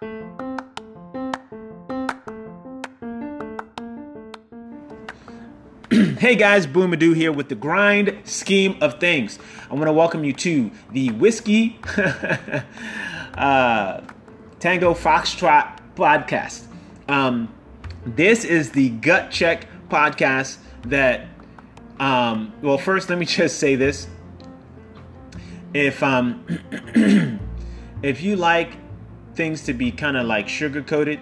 hey guys, Buihe Madu here with the grind scheme of things. I want to welcome you to the Whiskey uh, Tango Foxtrot podcast. Um, this is the gut check podcast that, um, well, first let me just say this. If um, if you like things to be kind of like sugar coated,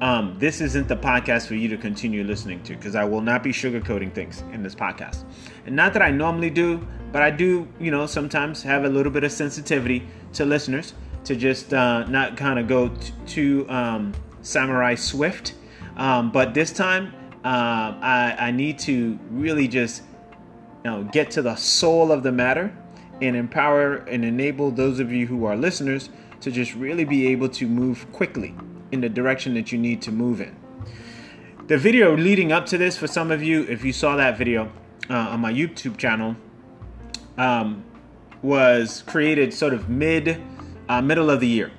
um, this isn't the podcast for you to continue listening to because I will not be sugarcoating things in this podcast. And not that I normally do, but I do, you know, sometimes have a little bit of sensitivity to listeners to just uh, not kind of go t- too um, samurai swift. Um, but this time, uh, I, I need to really just you know, get to the soul of the matter and empower and enable those of you who are listeners to just really be able to move quickly in the direction that you need to move in. The video leading up to this, for some of you, if you saw that video uh, on my YouTube channel, um, was created sort of mid, uh, middle of the year.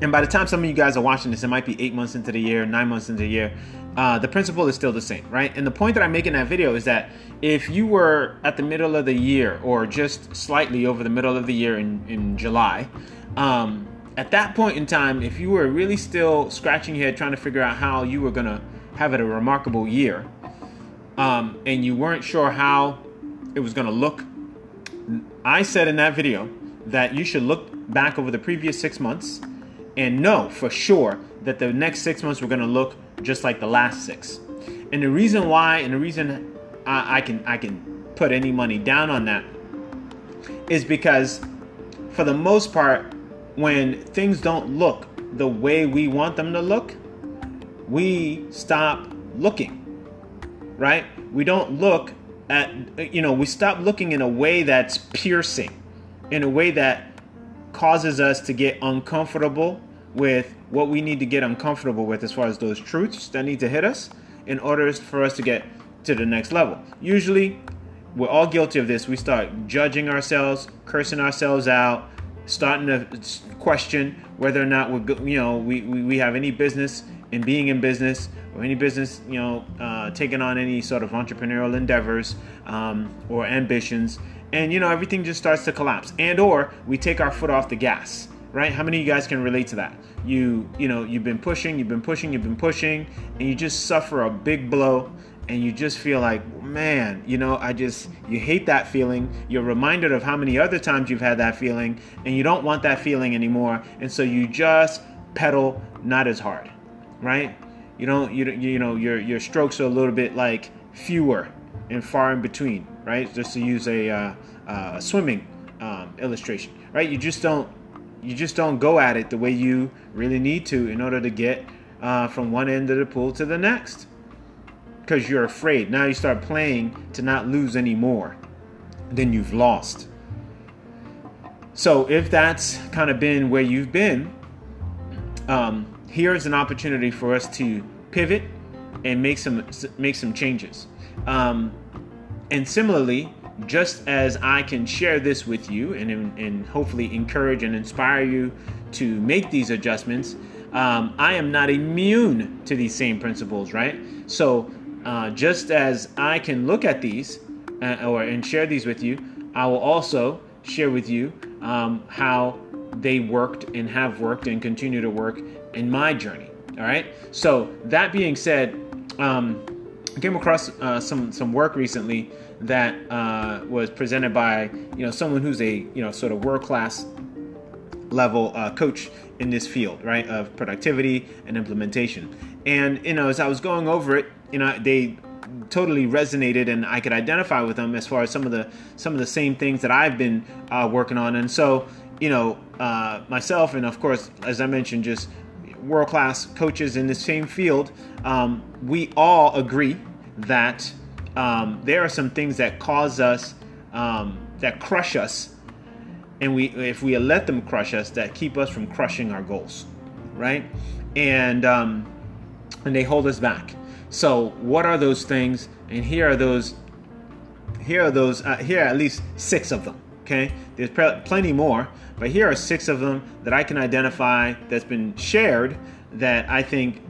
And by the time some of you guys are watching this, it might be eight months into the year, nine months into the year. Uh, the principle is still the same, right? And the point that I make in that video is that if you were at the middle of the year or just slightly over the middle of the year in, in July, um, at that point in time, if you were really still scratching your head trying to figure out how you were going to have it a remarkable year, um, and you weren't sure how it was going to look, I said in that video that you should look back over the previous six months and know for sure that the next six months were going to look just like the last six. And the reason why, and the reason I, I can I can put any money down on that, is because for the most part, when things don't look the way we want them to look, we stop looking, right? We don't look at, you know, we stop looking in a way that's piercing, in a way that causes us to get uncomfortable with what we need to get uncomfortable with as far as those truths that need to hit us in order for us to get to the next level. Usually, we're all guilty of this. We start judging ourselves, cursing ourselves out, starting to question whether or not we're you know we, we, we have any business in being in business or any business you know uh, taking on any sort of entrepreneurial endeavors um, or ambitions and you know everything just starts to collapse and or we take our foot off the gas right how many of you guys can relate to that you you know you've been pushing you've been pushing you've been pushing and you just suffer a big blow and you just feel like, man, you know, I just, you hate that feeling. You're reminded of how many other times you've had that feeling, and you don't want that feeling anymore. And so you just pedal not as hard, right? You don't, you, you know, your, your strokes are a little bit like fewer and far in between, right? Just to use a, uh, uh, swimming um, illustration, right? You just don't, you just don't go at it the way you really need to in order to get uh, from one end of the pool to the next because you're afraid. Now you start playing to not lose any more than you've lost. So if that's kind of been where you've been, um, here's an opportunity for us to pivot and make some make some changes. Um, and similarly, just as I can share this with you and, and hopefully encourage and inspire you to make these adjustments, um, I am not immune to these same principles, right? So uh, just as I can look at these uh, or and share these with you, I will also share with you um, how they worked and have worked and continue to work in my journey. All right. So that being said, um, I came across uh, some some work recently that uh, was presented by you know someone who's a you know sort of world class level uh, coach in this field, right, of productivity and implementation. And you know, as I was going over it, you know they totally resonated and I could identify with them as far as some of the some of the same things that I've been uh, working on. And so you know uh, myself and of course as I mentioned just world class coaches in the same field, um, we all agree that um, there are some things that cause us um, that crush us, and we if we let them crush us, that keep us from crushing our goals, right? And um, and they hold us back. So, what are those things? And here are those. Here are those. Uh, here are at least six of them. Okay, there's plenty more, but here are six of them that I can identify that's been shared that I think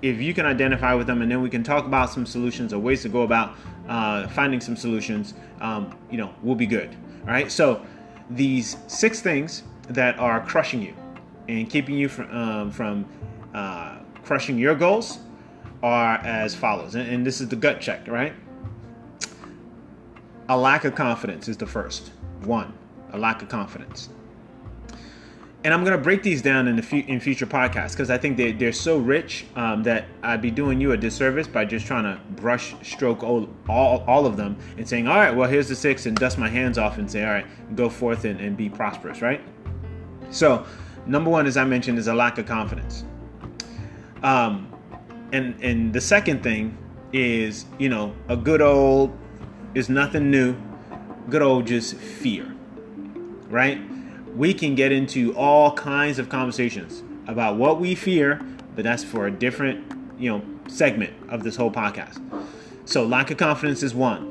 if you can identify with them and then we can talk about some solutions or ways to go about uh, finding some solutions, um, you know, we'll be good. All right, so these six things that are crushing you and keeping you from, um, from uh, crushing your goals are as follows. And, and this is the gut check, right? A lack of confidence is the first. One, a lack of confidence. And I'm going to break these down in the fu- in future podcasts because I think they, they're so rich um, that I'd be doing you a disservice by just trying to brush stroke all, all, all of them and saying, all right, well, here's the six and dust my hands off and say, all right, go forth and, and be prosperous, right? So, number one, as I mentioned, is a lack of confidence. Um, and, and the second thing is, you know, a good old is nothing new good old just fear, right? We can get into all kinds of conversations about what we fear, but that's for a different, you know, segment of this whole podcast. So lack of confidence is one.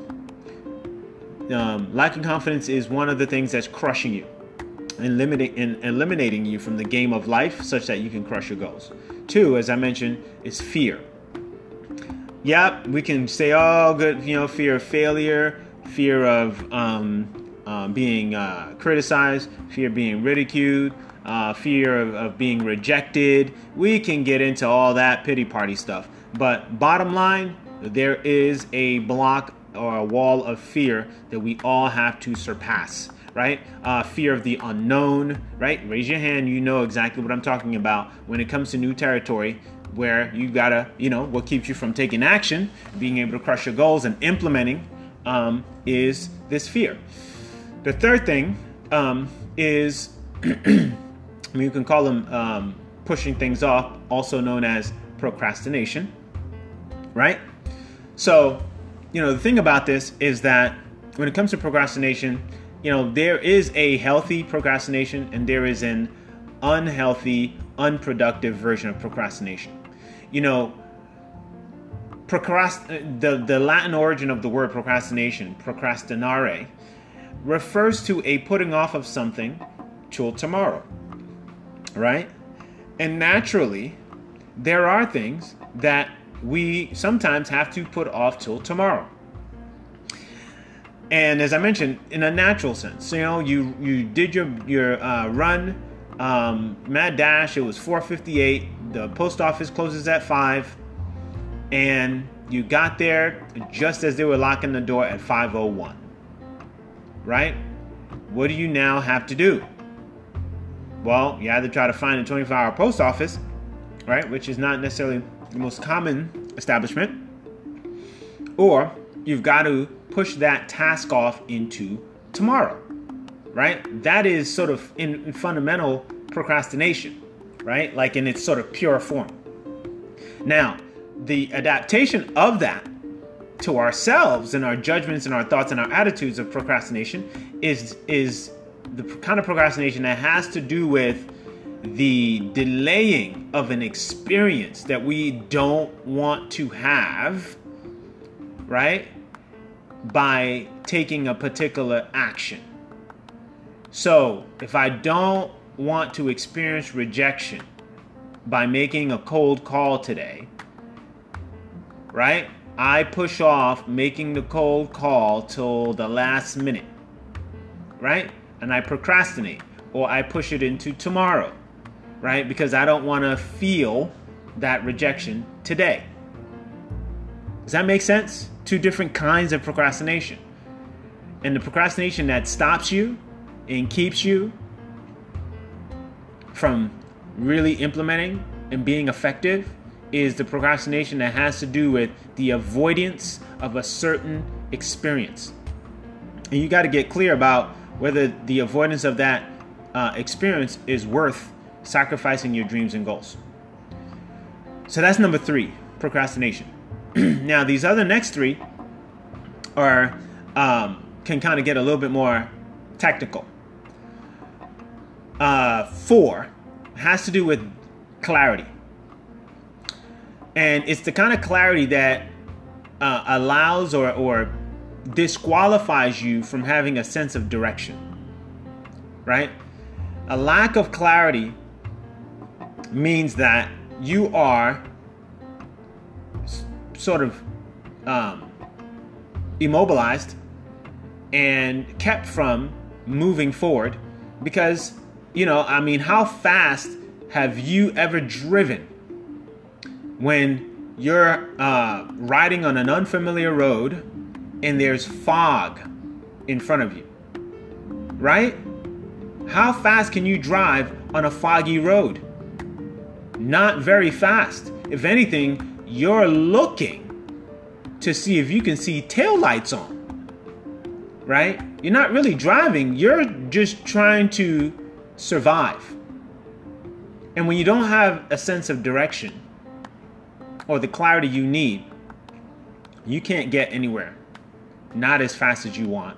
Um, lack of confidence is one of the things that's crushing you and limiting and eliminating you from the game of life such that you can crush your goals. Two, as I mentioned, is fear. Yep, we can say, oh, good, you know, fear of failure, fear of um, uh, being uh, criticized, fear of being ridiculed, uh, fear of, of, being rejected. We can get into all that pity party stuff. But bottom line, there is a block or a wall of fear that we all have to surpass, right? Uh, fear of the unknown, right? Raise your hand, you know exactly what I'm talking about when it comes to new territory where you gotta, you know, what keeps you from taking action, being able to crush your goals and implementing um, is this fear. The third thing um, is, I mean, you can call them um, pushing things off, also known as procrastination, right? So, you know, the thing about this is that when it comes to procrastination, you know, there is a healthy procrastination and there is an unhealthy, unproductive version of procrastination. You know, procrast- the, the Latin origin of the word procrastination, procrastinare, refers to a putting off of something till tomorrow. Right? And naturally, there are things that we sometimes have to put off till tomorrow. And as I mentioned, in a natural sense, you know, you you did your your uh, run, um, mad dash. It was 4:58. The post office closes at five and you got there just as they were locking the door at 501. Right? What do you now have to do? Well, you either try to find a 24 hour post office, right, which is not necessarily the most common establishment, or you've got to push that task off into tomorrow, right? That is sort of in, in fundamental procrastination, right? Like in its sort of pure form. Now, the adaptation of that to ourselves and our judgments and our thoughts and our attitudes of procrastination is is the kind of procrastination that has to do with the delaying of an experience that we don't want to have right by taking a particular action. So if i don't want to experience rejection by making a cold call today right? I push off making the cold call till the last minute, right? And I procrastinate or I push it into tomorrow, right? Because I don't want to feel that rejection today. Does that make sense? Two different kinds of procrastination. And the procrastination that stops you and keeps you from really implementing and being effective is the procrastination that has to do with the avoidance of a certain experience. And you got to get clear about whether the avoidance of that uh, experience is worth sacrificing your dreams and goals. So that's number three procrastination. now, these other next three are um, can kind of get a little bit more technical. Uh, four has to do with clarity and it's the kind of clarity that uh, allows or, or disqualifies you from having a sense of direction right? A lack of clarity means that you are s- sort of um, immobilized and kept from moving forward because, you know, I mean, how fast have you ever driven when you're uh, riding on an unfamiliar road and there's fog in front of you? Right? How fast can you drive on a foggy road? Not very fast. If anything, you're looking to see if you can see tail lights on. Right? You're not really driving, you're just trying to survive. And when you don't have a sense of direction or the clarity you need, you can't get anywhere. Not as fast as you want,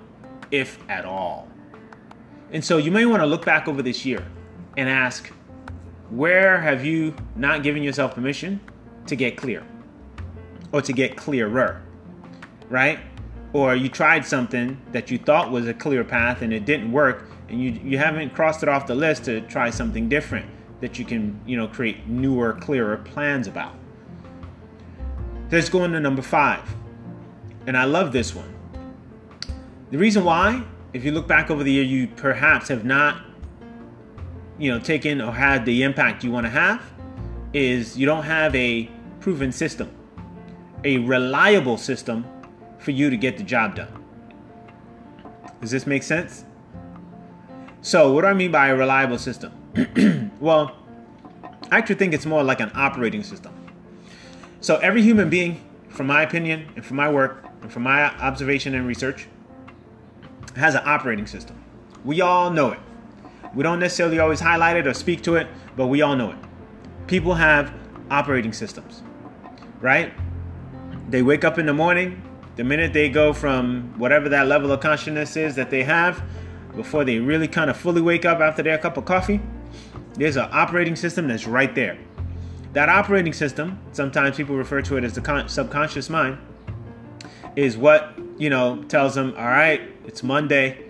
if at all. And so you may want to look back over this year and ask, where have you not given yourself permission to get clear or to get clearer? Right? Or you tried something that you thought was a clear path and it didn't work and you you haven't crossed it off the list to try something different that you can, you know, create newer, clearer plans about. Let's go into number 5. And I love this one. The reason why, if you look back over the year, you perhaps have not you know taken or had the impact you want to have is you don't have a proven system a reliable system for you to get the job done does this make sense so what do i mean by a reliable system well i actually think it's more like an operating system so every human being from my opinion and from my work and from my observation and research has an operating system we all know it we don't necessarily always highlight it or speak to it, but we all know it. People have operating systems, right? They wake up in the morning, the minute they go from whatever that level of consciousness is that they have, before they really kind of fully wake up after their cup of coffee, there's an operating system that's right there. That operating system, sometimes people refer to it as the con- subconscious mind, is what, you know, tells them, all right, it's Monday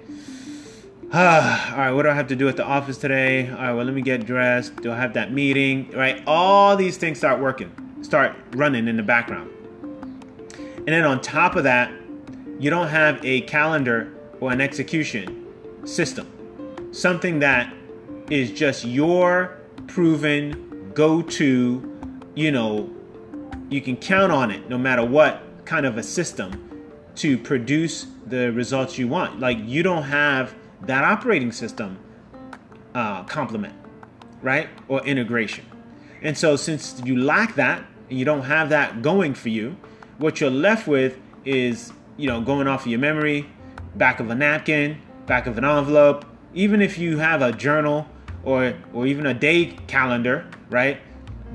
all right, what do I have to do at the office today? All right, well, let me get dressed. Do I have that meeting? Right? All these things start working, start running in the background. And then on top of that, you don't have a calendar or an execution system. Something that is just your proven go to, you know, you can count on it no matter what kind of a system to produce the results you want. Like, you don't have that operating system uh, complement, right? Or integration. And so, since you lack that and you don't have that going for you, what you're left with is, you know, going off of your memory, back of a napkin, back of an envelope, even if you have a journal or, or even a day calendar, right?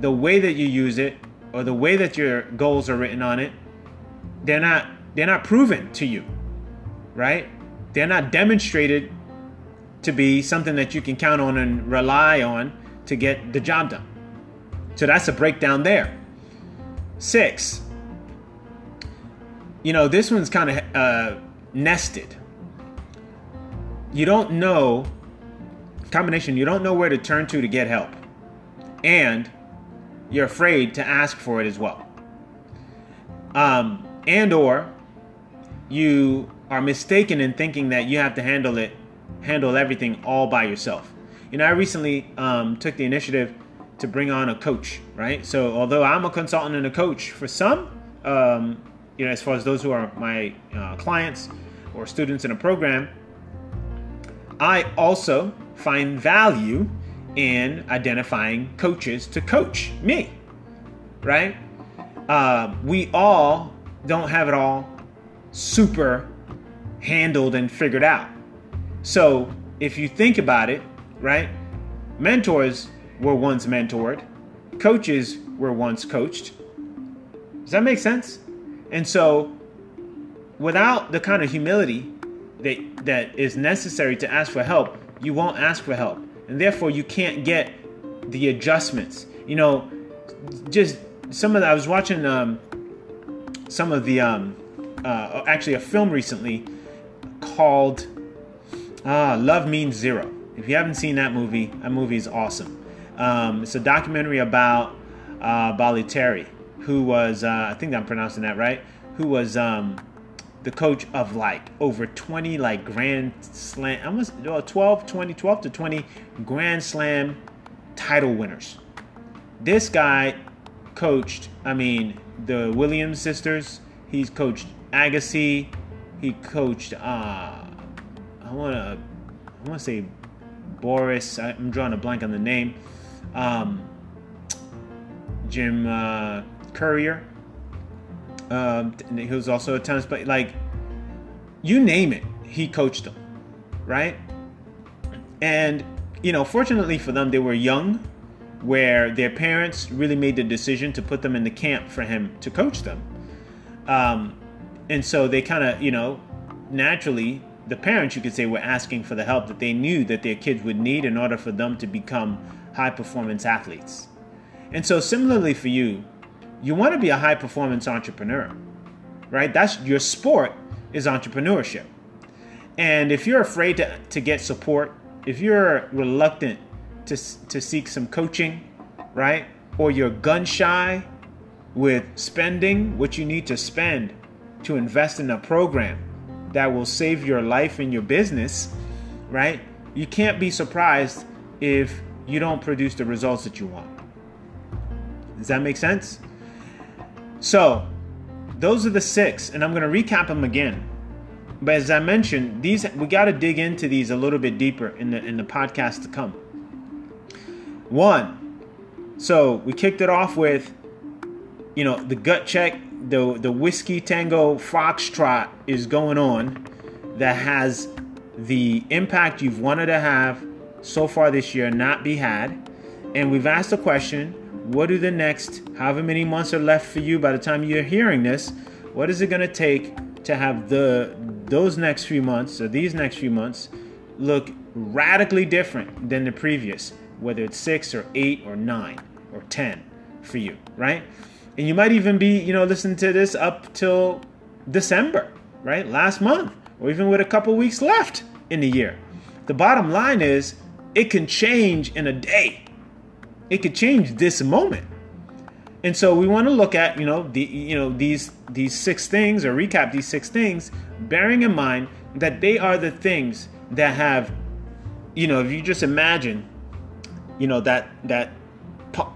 The way that you use it or the way that your goals are written on it, they're not they're not proven to you, right? They're not demonstrated to be something that you can count on and rely on to get the job done. So that's a breakdown there. Six, you know, this one's kind of uh, nested. You don't know, combination, you don't know where to turn to to get help. And you're afraid to ask for it as well. Um, and or you are mistaken in thinking that you have to handle it handle everything all by yourself. You know, I recently um, took the initiative to bring on a coach, right? So, although I'm a consultant and a coach for some, um, you know, as far as those who are my uh, clients or students in a program, I also find value in identifying coaches to coach me, right? Uh, we all don't have it all super handled and figured out. So if you think about it, right? Mentors were once mentored, coaches were once coached. Does that make sense? And so without the kind of humility that that is necessary to ask for help, you won't ask for help. And therefore you can't get the adjustments. You know, just some of the, I was watching um, some of the um, uh, actually a film recently called Ah, Love Means Zero. If you haven't seen that movie, that movie is awesome. Um, it's a documentary about uh, Terry, who was, uh, I think I'm pronouncing that right, who was um, the coach of like over 20 like Grand Slam, almost 12, 20, 12 to 20 Grand Slam title winners. This guy coached, I mean, the Williams sisters. He's coached Agassi. He coached, uh, I want to, I want to say Boris. I'm drawing a blank on the name. Um, Jim uh, Courier. Um, he was also a tennis player. Like, you name it, he coached them, right? And you know, fortunately for them, they were young, where their parents really made the decision to put them in the camp for him to coach them. Um, and so they kind of, you know, naturally, the parents, you could say, were asking for the help that they knew that their kids would need in order for them to become high performance athletes. And so, similarly for you, you want to be a high performance entrepreneur, right? That's your sport is entrepreneurship. And if you're afraid to, to get support, if you're reluctant to, to seek some coaching, right? Or you're gun shy with spending what you need to spend to invest in a program that will save your life and your business, right? You can't be surprised if you don't produce the results that you want. Does that make sense? So, those are the six, and I'm going to recap them again. But as I mentioned, these we got to dig into these a little bit deeper in the in the podcast to come. One, so we kicked it off with, you know, the gut check, the the whiskey tango foxtrot is going on, that has the impact you've wanted to have so far this year not be had, and we've asked the question what do the next however many months are left for you by the time you're hearing this what is it going to take to have the those next few months or these next few months look radically different than the previous whether it's six or eight or nine or ten for you right? And you might even be you know listening to this up till december right? Last month or even with a couple weeks left in the year. The bottom line is it can change in a day it could change this moment. And so we want to look at, you know, the you know these these six things or recap these six things, bearing in mind that they are the things that have, you know, if you just imagine, you know, that that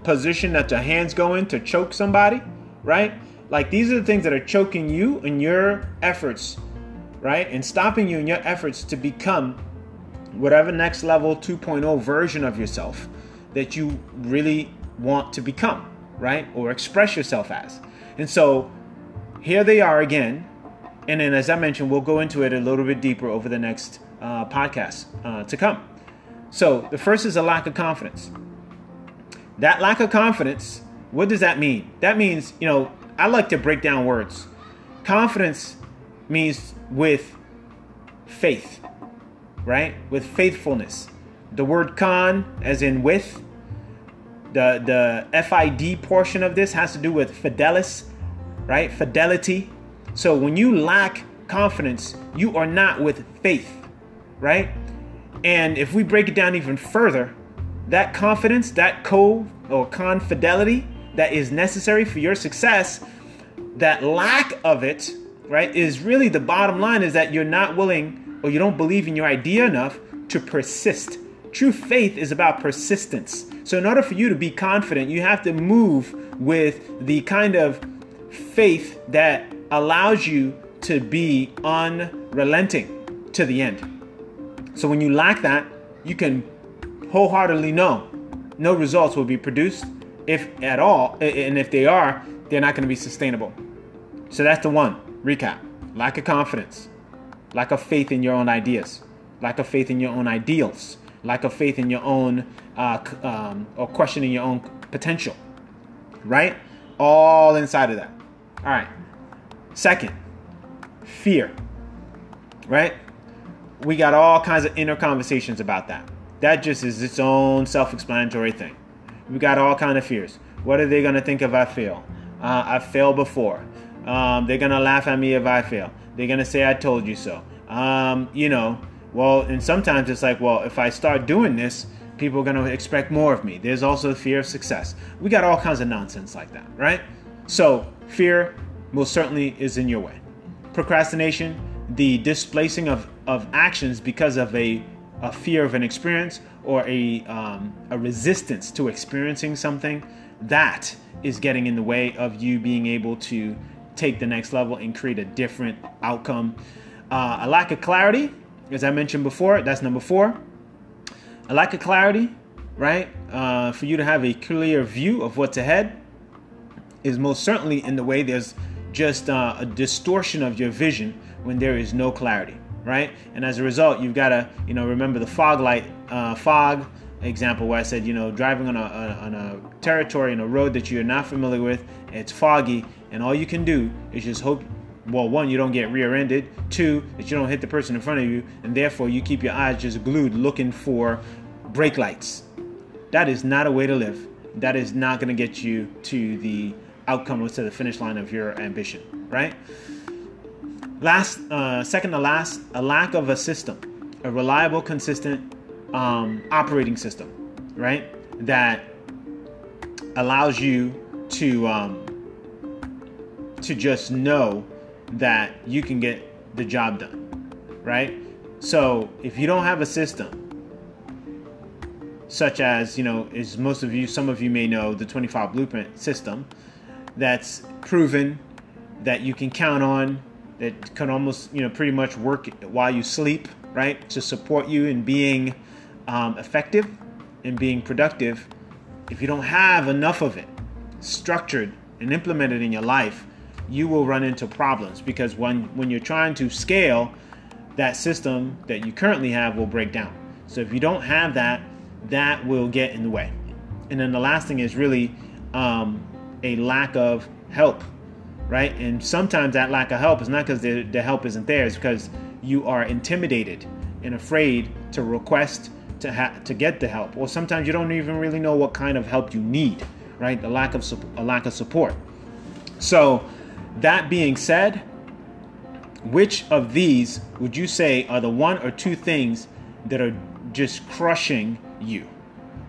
position that your hands go in to choke somebody, right? Like these are the things that are choking you in your efforts, right? And stopping you in your efforts to become whatever next level 2.0 version of yourself that you really want to become, right? Or express yourself as. And so here they are again. And then, as I mentioned, we'll go into it a little bit deeper over the next uh, podcast uh, to come. So, the first is a lack of confidence. That lack of confidence, what does that mean? That means, you know, I like to break down words. Confidence means with faith, right? With faithfulness. The word con, as in with, the the FID portion of this has to do with fidelis, right? Fidelity. So when you lack confidence, you are not with faith, right? And if we break it down even further, that confidence, that co or confidelity that is necessary for your success, that lack of it, right, is really the bottom line is that you're not willing or you don't believe in your idea enough to persist. True faith is about persistence. So, in order for you to be confident, you have to move with the kind of faith that allows you to be unrelenting to the end. So, when you lack that, you can wholeheartedly know no results will be produced, if at all. And if they are, they're not going to be sustainable. So, that's the one recap lack of confidence, lack of faith in your own ideas, lack of faith in your own ideals lack of faith in your own uh, um, or questioning your own potential, right? All inside of that. All right. Second, fear, right? We got all kinds of inner conversations about that. That just is its own self-explanatory thing. We got all kind of fears. What are they gonna think if I fail? Uh, I failed before. Um, they're gonna laugh at me if I fail. They're gonna say I told you so. Um, you know, Well, and sometimes it's like, well, if I start doing this, people are going to expect more of me. There's also the fear of success. We got all kinds of nonsense like that, right? So, fear most certainly is in your way. Procrastination, the displacing of, of actions because of a, a fear of an experience or a, um, a resistance to experiencing something, that is getting in the way of you being able to take the next level and create a different outcome. Uh, a lack of clarity, as I mentioned before, that's number four. A lack of clarity, right? Uh, for you to have a clear view of what's ahead is most certainly in the way there's just uh, a distortion of your vision when there is no clarity, right? And as a result, you've got to, you know, remember the fog light, uh, fog example where I said, you know, driving on a, on a territory in a road that you're not familiar with, it's foggy, and all you can do is just hope. Well, one, you don't get rear-ended. Two, that you don't hit the person in front of you, and therefore you keep your eyes just glued looking for brake lights. That is not a way to live. That is not going to get you to the outcome to the finish line of your ambition, right? Last, uh, second to last, a lack of a system, a reliable, consistent um, operating system, right? That allows you to um, to just know that you can get the job done, right? So if you don't have a system, such as you know, as most of you, some of you may know, the 25 Blueprint system, that's proven that you can count on that can almost you know pretty much work while you sleep right to support you in being um, effective and being productive if you don't have enough of it structured and implemented in your life you will run into problems because when when you're trying to scale that system that you currently have will break down so if you don't have that that will get in the way and then the last thing is really um, a lack of help, right? And sometimes that lack of help is not because the, the help isn't there, it's because you are intimidated and afraid to request to ha- to get the help, or sometimes you don't even really know what kind of help you need, right? The lack of su- a lack of support. So, that being said, which of these would you say are the one or two things that are just crushing you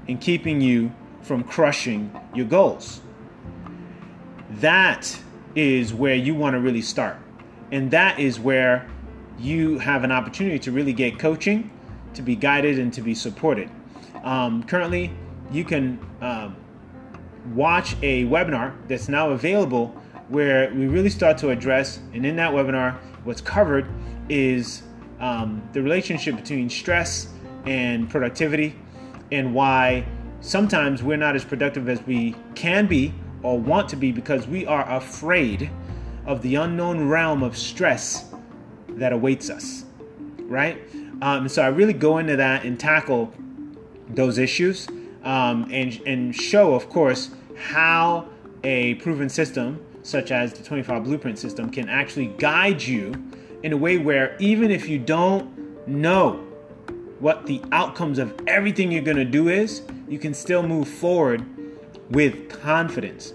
and keeping you from crushing your goals? that is where you want to really start. And that is where you have an opportunity to really get coaching, to be guided, and to be supported. Um, currently, you can um, watch a webinar that's now available where we really start to address, and in that webinar, what's covered is um, the relationship between stress and productivity, and why sometimes we're not as productive as we can be or want to be because we are afraid of the unknown realm of stress that awaits us, right? Um, so I really go into that and tackle those issues um, and, and show, of course, how a proven system such as the 25 Blueprint system can actually guide you in a way where even if you don't know what the outcomes of everything you're going to do is, you can still move forward with confidence.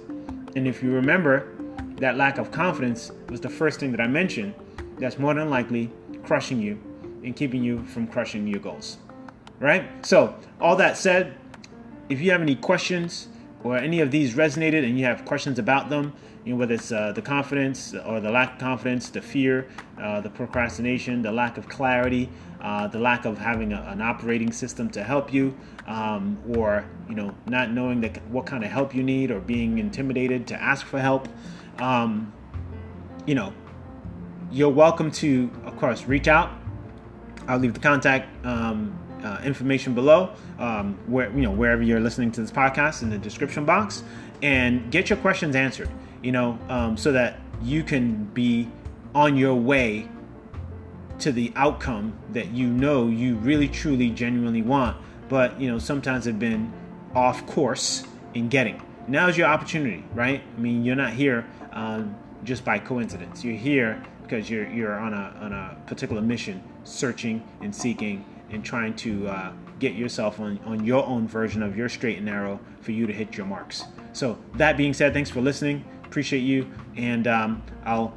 And if you remember, that lack of confidence was the first thing that I mentioned that's more than likely crushing you and keeping you from crushing your goals. Right? So, all that said, if you have any questions or any of these resonated and you have questions about them, you know, whether it's uh, the confidence or the lack of confidence, the fear, uh, the procrastination, the lack of clarity, uh, the lack of having a, an operating system to help you, um, or you know, not knowing that what kind of help you need, or being intimidated to ask for help, um, you know, you're welcome to, of course, reach out. I'll leave the contact um, uh, information below, um, where you know wherever you're listening to this podcast in the description box, and get your questions answered. You know, um, so that you can be on your way to the outcome that you know you really, truly, genuinely want, but you know sometimes have been off course in getting. Now is your opportunity, right? I mean, you're not here um, just by coincidence. You're here because you're you're on a on a particular mission, searching and seeking and trying to uh, get yourself on, on your own version of your straight and narrow for you to hit your marks. So, that being said, thanks for listening. Appreciate you. And um, I'll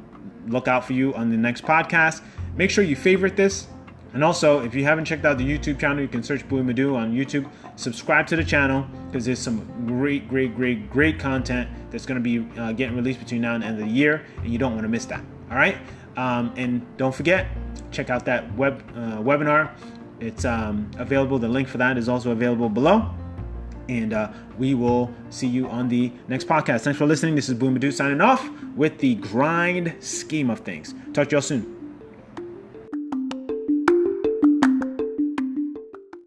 look out for you on the next podcast. Make sure you favorite this, And also, if you haven't checked out the YouTube channel, you can search Buihe Madu on YouTube. Subscribe to the channel because there's some great, great, great, great content that's going to be uh, getting released between now and the end of the year, and you don't want to miss that. All right. Um, and don't forget, check out that web uh, webinar. It's um, available. The link for that is also available below. And uh, we will see you on the next podcast. Thanks for listening. This is Buihe Madu signing off with the grind scheme of things. Talk to y'all soon.